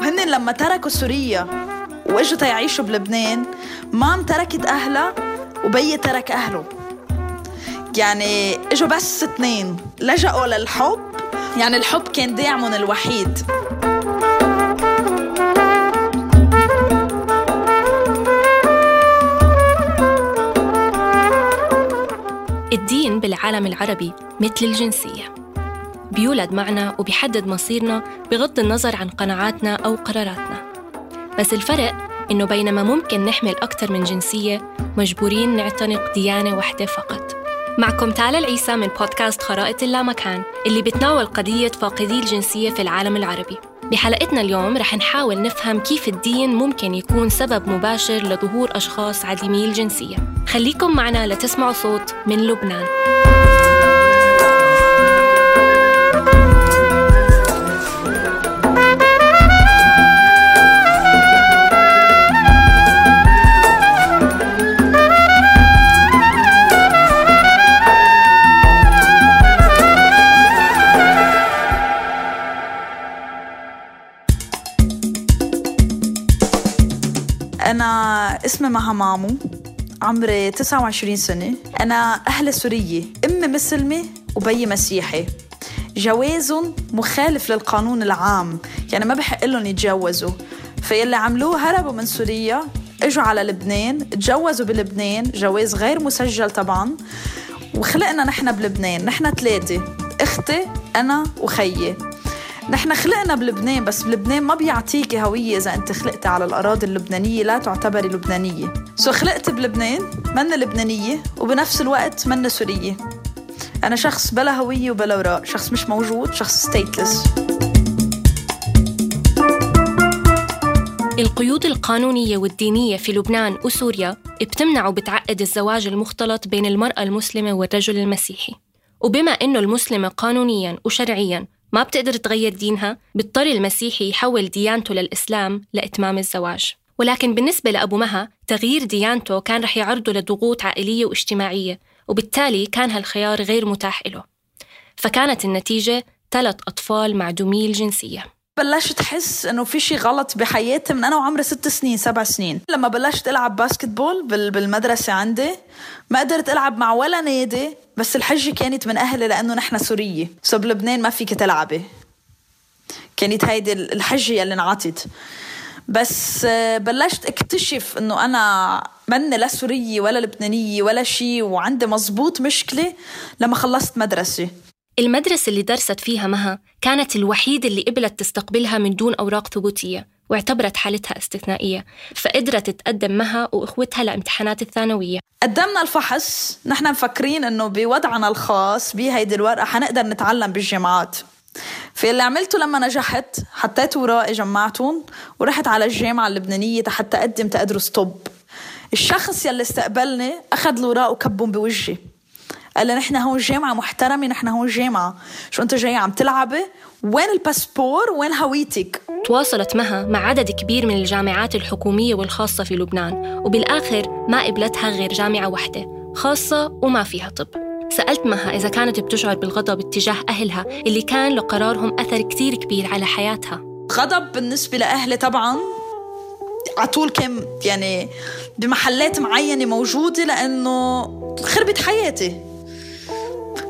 وهن لما تركوا سوريا وإجوا تيعيشوا بلبنان مام تركت أهلها وبي ترك أهله. يعني إجوا بس اثنين لجأوا للحب. يعني الحب كان داعمهم الوحيد. الدين بالعالم العربي مثل الجنسية. بيولد معنا وبيحدد مصيرنا بغض النظر عن قناعاتنا أو قراراتنا. بس الفرق إنه بينما ممكن نحمل أكثر من جنسية مجبورين نعتنق ديانة واحدة فقط. معكم تالا العيسى من بودكاست خرائط اللامكان اللي بتناول قضية فاقدي الجنسية في العالم العربي. بحلقتنا اليوم رح نحاول نفهم كيف الدين ممكن يكون سبب مباشر لظهور أشخاص عديمي الجنسية. خليكم معنا لتسمعوا صوت من لبنان. مها مامو عمري 29 سنة. أنا أهل سورية أمي مسلمة وبي مسيحي. جوازهم مخالف للقانون العام يعني ما بحق لهم يتجوزوا. فيلي عملوه هربوا من سوريا إجوا على لبنان تجوزوا بلبنان جواز غير مسجل طبعا. وخلقنا نحن بلبنان نحن ثلاثة أختي أنا وخيي. نحن خلقنا بلبنان بس بلبنان ما بيعطيكي هوية إذا أنت خلقتي على الأراضي اللبنانية لا تعتبري لبنانية. سو خلقت بلبنان من لبنانية وبنفس الوقت من سورية. أنا شخص بلا هوية وبلا وراء شخص مش موجود شخص ستيتلس القيود القانونية والدينية في لبنان وسوريا بتمنع وبتعقد الزواج المختلط بين المرأة المسلمة والرجل المسيحي. وبما إنه المسلمة قانونياً وشرعياً ما بتقدر تغير دينها. بيضطر المسيحي يحول ديانته للإسلام لإتمام الزواج. ولكن بالنسبة لأبو مها تغيير ديانته كان رح يعرضه لضغوط عائلية واجتماعية وبالتالي كان هالخيار غير متاح له. فكانت النتيجة ثلاث أطفال معدومي الجنسية. بلشت أحس إنه في شيء غلط بحياتي من أنا وعمري ست سنين سبع سنين. لما بلشت ألعب basketball بال- بالمدرسة عندي ما قدرت ألعب مع ولا نادي. بس الحجة كانت من أهلي لأنه نحن سورية. so بلبنان ما فيك تلعبي. كانت هيدي الحجة يلي انعطت. بس آه، بلشت اكتشف إنه أنا مني لا سورية ولا لبنانية ولا شيء وعندي مزبوط مشكلة لما خلصت مدرسة. المدرسة اللي درست فيها مها كانت الوحيدة اللي قبلت تستقبلها من دون أوراق ثبوتية. واعتبرت حالتها استثنائية فقدرت تقدم مها وإخوتها لامتحانات الثانوية. قدمنا الفحص نحن مفكرين إنه بوضعنا الخاص بهيدي الورقة حنقدر نتعلم بالجامعات. فاللي عملته لما نجحت حطيت ورائي جمعتهم ورحت على الجامعة اللبنانية حتى أقدم تأدرس طب. الشخص يلي استقبلني أخذ الوراق وكبهم بوجهي. قال لي نحن هون جامعة محترمة نحن هون جامعة. شو أنت جاي عم تلعبي؟ وين الباسبور؟ وين هويتك؟ تواصلت مها مع عدد كبير من الجامعات الحكومية والخاصة في لبنان وبالآخر ما قبلتها غير جامعة واحدة خاصة وما فيها طب. سألت مها إذا كانت بتشعر بالغضب اتجاه أهلها اللي كان لقرارهم أثر كتير كبير على حياتها. غضب بالنسبة لأهلي طبعا على طول كان يعني بمحلات معينة موجودة لأنه خربت حياتي.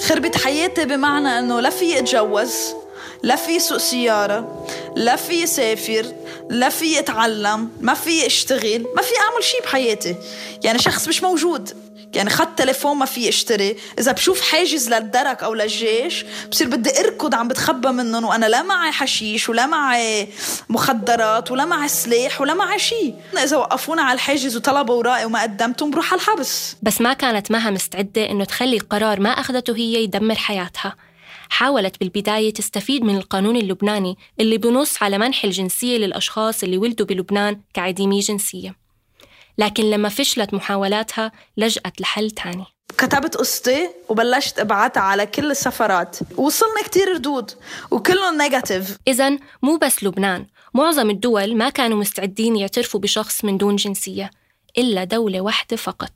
خربت حياتي بمعنى أنه لا في أتجوز لا في سوق سيارة لا في سافر لا في اتعلم ما في اشتغل ما في أعمل شيء بحياتي. يعني شخص مش موجود. يعني خط تليفون ما في اشتري إذا بشوف حاجز للدرك أو للجيش بصير بدي أركض عم بتخبى منهم وأنا لا معي حشيش ولا معي مخدرات ولا معي سلاح ولا معي شيء إذا وقفونا على الحاجز وطلبوا اوراقي وما قدمتهم بروح على الحبس. بس ما كانت مها مستعدة إنه تخلي قرار ما أخذته هي يدمر حياتها. حاولت بالبداية تستفيد من القانون اللبناني اللي بنص على منح الجنسية للأشخاص اللي ولدوا بلبنان كعديمي جنسية. لكن لما فشلت محاولاتها لجأت لحل تاني. كتبت قصتي وبلشت ابعتها على كل السفرات. وصلنا كتير ردود وكلهم نيجاتيف إذا مو بس لبنان معظم الدول ما كانوا مستعدين يعترفوا بشخص من دون جنسية إلا دولة واحدة فقط.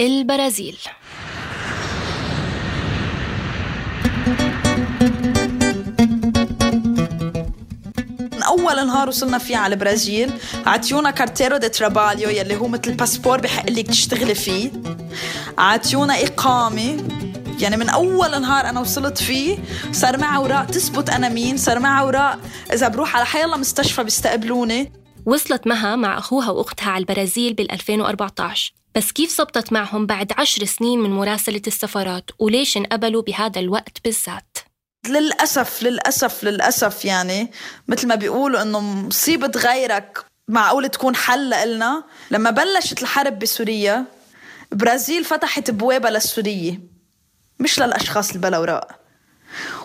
البرازيل. من أول نهار وصلنا فيه على البرازيل عطيونا carteira de trabalho يلي هو مثل باسبور بحق لك تشتغلي فيه. عطيونا إقامة يعني من أول نهار أنا وصلت فيه صار معي أوراق تثبت أنا مين صار معي أوراق إذا بروح على حي الله مستشفى بيستقبلوني. وصلت مها مع أخوها وأختها على البرازيل بال 2014 بس كيف زبطت معهم بعد عشر سنين من مراسلة السفارات؟ وليش انقبلوا بهذا الوقت بالذات؟ للأسف للأسف للأسف يعني مثل ما بيقولوا إنه مصيبة غيرك معقول تكون حل لنا. لما بلشت الحرب بسوريا برازيل فتحت بوابة للسورية مش للأشخاص اللي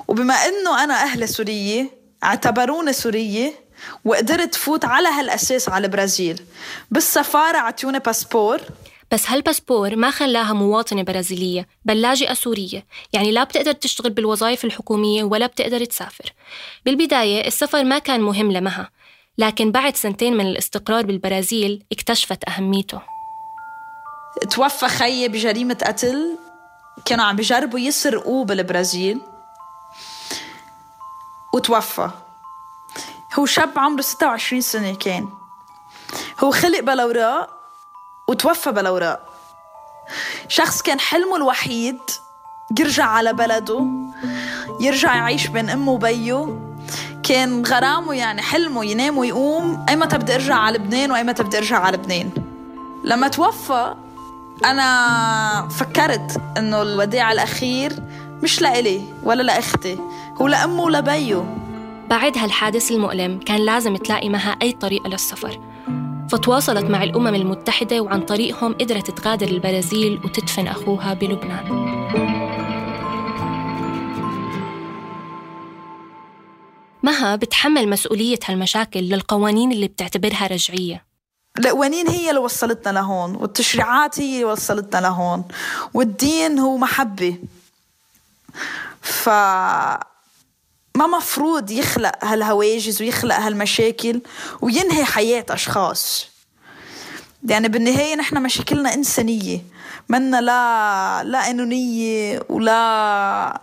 وبما إنه أنا أهل سورية اعتبروني سورية وقدرت فوت على هالأساس على البرازيل بالسفارة عطيوني باسبور. بس هالباسبور ما خلاها مواطنة برازيلية بل لاجئة سورية. يعني لا بتقدر تشتغل بالوظائف الحكومية ولا بتقدر تسافر. بالبداية السفر ما كان مهم لمها لكن بعد سنتين من الاستقرار بالبرازيل اكتشفت أهميته. توفى خيي بجريمة قتل. كانوا عم بيجربوا يسرقوه بالبرازيل. وتوفى. هو شاب عمره 26 سنة كان. هو خلق بلا وتوفى بلا اوراق شخص كان حلمه الوحيد يرجع على بلده يرجع يعيش بين أمه وبيه. كان غرامه يعني حلمه ينام ويقوم ايمتى بدي أرجع على لبنان وايمتى بدي أرجع على لبنان. لما توفى أنا فكرت إنه الوداع الأخير مش لإلي ولا لأختي هو لأمه ولبيه. بعد هالحادث المؤلم كان لازم تلاقي معها أي طريقة للسفر. فتواصلت مع الأمم المتحدة وعن طريقهم قدرت تغادر البرازيل وتدفن أخوها بلبنان. مها بتحمل مسؤولية هالمشاكل للقوانين اللي بتعتبرها رجعية. القوانين هي اللي وصلتنا لهون والتشريعات هي اللي وصلتنا لهون والدين هو محبة. ف ما مفروض يخلق هالهواجس ويخلق هالمشاكل وينهي حياة أشخاص. يعني بالنهاية نحن مشاكلنا إنسانية. منا لا لا قانونية ولا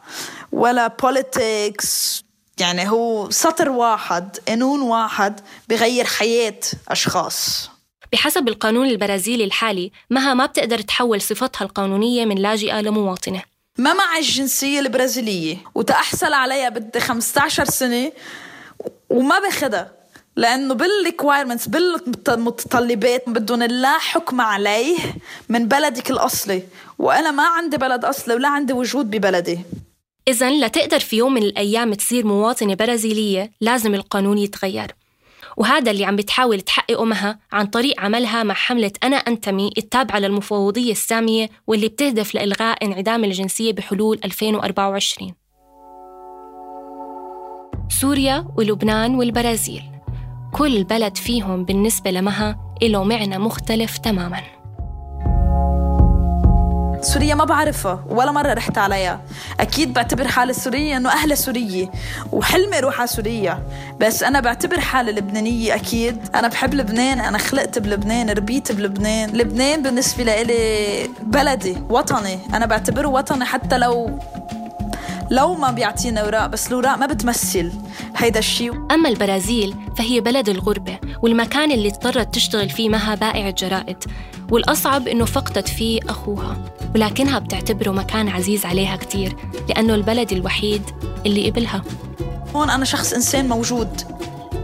ولا بوليتكس يعني هو سطر واحد قانون واحد بغير حياة أشخاص. بحسب القانون البرازيلي الحالي مها ما بتقدر تحول صفتها القانونية من لاجئة لمواطنة. ما معي الجنسية البرازيلية وتأحصل عليها بدي 15 سنة وما باخدها لأنه بالريكوايرمنتس بالمتطلبات بدهم لا حكم عليه من بلدك الأصلي. وأنا ما عندي بلد أصلي ولا عندي وجود ببلدي. إذا لتقدر في يوم من الأيام تصير مواطنة برازيلية لازم القانون يتغير. وهذا اللي عم بتحاول تحققه مها عن طريق عملها مع حملة أنا أنتمي التابعة للمفوضية السامية واللي بتهدف لإلغاء انعدام الجنسية بحلول 2024 سوريا ولبنان والبرازيل. كل بلد فيهم بالنسبة لمها له معنى مختلف تماماً. سوريا ما بعرفها ولا مرة رحت عليها. أكيد بعتبر حالي سورية إنه أهلها سورية وحلمي أروح على سوريا. بس أنا بعتبر حالي لبنانية أكيد. أنا بحب لبنان أنا خلقت بلبنان ربيت بلبنان. لبنان بالنسبة لإلي بلدي وطني. أنا بعتبره وطني حتى لو لو ما بيعطينا أوراق بس الأوراق ما بتمثل هيدا الشيء. أما البرازيل فهي بلد الغربة والمكان اللي اضطرت تشتغل فيه معها بائع الجرائد. والأصعب إنه فقدت فيه أخوها ولكنها بتعتبره مكان عزيز عليها كتير لأنه البلد الوحيد اللي قبلها. هون أنا شخص إنسان موجود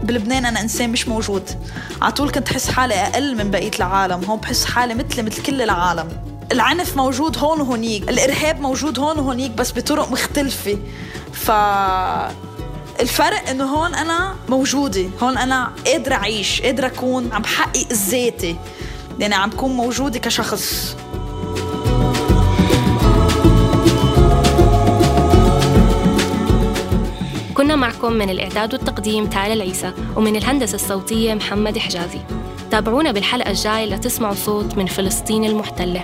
بلبنان أنا إنسان مش موجود. على طول كنت أحس حالي أقل من بقية العالم هون بحس حالي مثلي مثل كل العالم. العنف موجود هون وهونيك الإرهاب موجود هون وهونيك بس بطرق مختلفة. ف الفرق إنه هون أنا موجودة هون أنا قادرة أعيش قادرة أكون عم بحقق ذاتي يعني عم بكون موجودة كشخص. كنا معكم من الإعداد والتقديم تالا العيسى ومن الهندسة الصوتية محمد حجازي. تابعونا بالحلقة الجاية لتسمعوا صوت من فلسطين المحتلة.